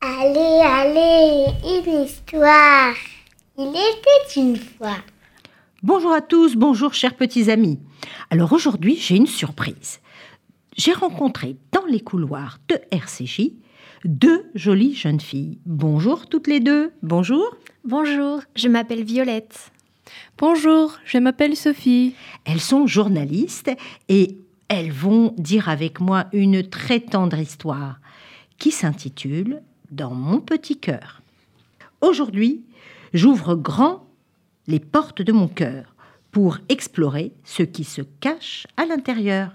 Allez, allez, une histoire. Il était une fois. Bonjour à tous, bonjour chers petits amis. Alors aujourd'hui, j'ai une surprise. J'ai rencontré dans les couloirs de RCJ deux jolies jeunes filles. Bonjour toutes les deux. Bonjour. Bonjour, je m'appelle Violette. Bonjour, je m'appelle Sophie. Elles sont journalistes et elles vont dire avec moi une très tendre histoire qui s'intitule Dans mon petit cœur. Aujourd'hui, j'ouvre grand les portes de mon cœur pour explorer ce qui se cache à l'intérieur.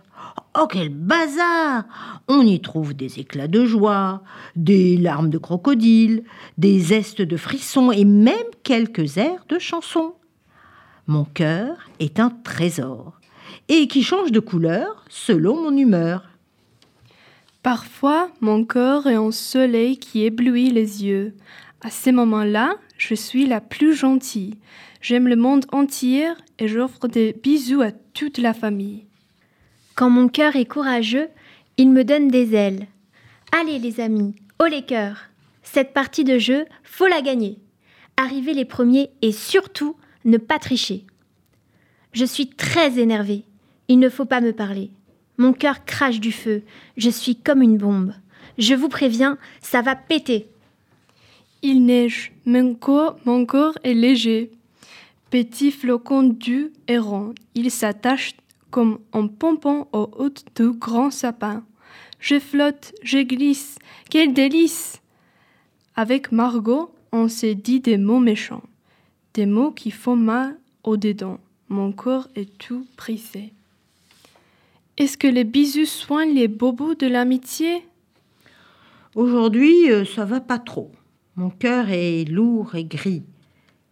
Oh, quel bazar On y trouve des éclats de joie, des larmes de crocodile, des zestes de frissons et même quelques airs de chansons. Mon cœur est un trésor et qui change de couleur selon mon humeur. Parfois, mon corps est un soleil qui éblouit les yeux. À ces moments-là, je suis la plus gentille. J'aime le monde entier et j'offre des bisous à toute la famille. Quand mon cœur est courageux, il me donne des ailes. Allez les amis, haut les cœurs. Cette partie de jeu, faut la gagner. Arriver les premiers et surtout ne pas tricher. Je suis très énervée. Il ne faut pas me parler. Mon cœur crache du feu. Je suis comme une bombe. Je vous préviens, ça va péter. Il neige, mon corps, corps est léger. Petit flocon doux et rond, il s'attache comme un pompon au haut du grand sapin. Je flotte, je glisse, quel délice! Avec Margot, on s'est dit des mots méchants, des mots qui font mal au dedans. Mon corps est tout brisé. Est-ce que les bisous soignent les bobos de l'amitié? Aujourd'hui, euh, ça va pas trop. Mon cœur est lourd et gris.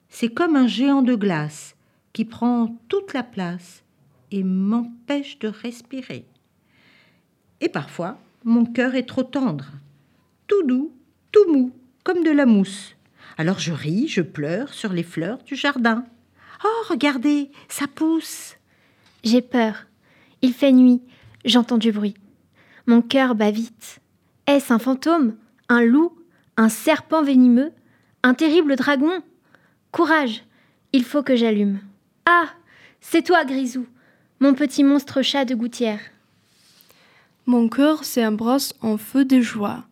C'est comme un géant de glace qui prend toute la place et m'empêche de respirer. Et parfois, mon cœur est trop tendre, tout doux, tout mou, comme de la mousse. Alors je ris, je pleure sur les fleurs du jardin. Oh, regardez, ça pousse. J'ai peur. Il fait nuit. J'entends du bruit. Mon cœur bat vite. Est-ce un fantôme? Un loup? Un serpent venimeux? Un terrible dragon? Courage Il faut que j'allume. Ah C'est toi, Grisou Mon petit monstre chat de gouttière. Mon cœur s'embrasse en feu de joie.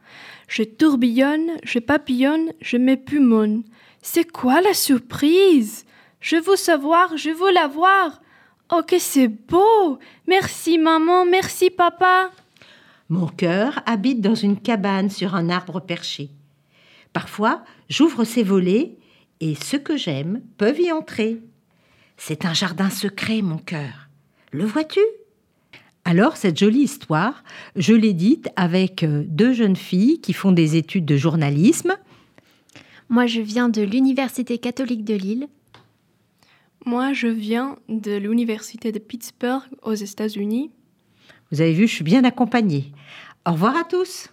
Je tourbillonne, je papillonne, je m'épumonne. C'est quoi la surprise? Je veux savoir, je veux la voir. Oh, que c'est beau Merci maman, merci papa. Mon cœur habite dans une cabane sur un arbre perché. Parfois, j'ouvre ses volets et ceux que j'aime peuvent y entrer. C'est un jardin secret, mon cœur. Le vois-tu? Alors, cette jolie histoire, je l'ai dite avec euh, deux jeunes filles qui font des études de journalisme. Moi, je viens de l'Université catholique de Lille. Moi, je viens de l'Université de Pittsburgh aux États-Unis. Vous avez vu, je suis bien accompagnée. Au revoir à tous.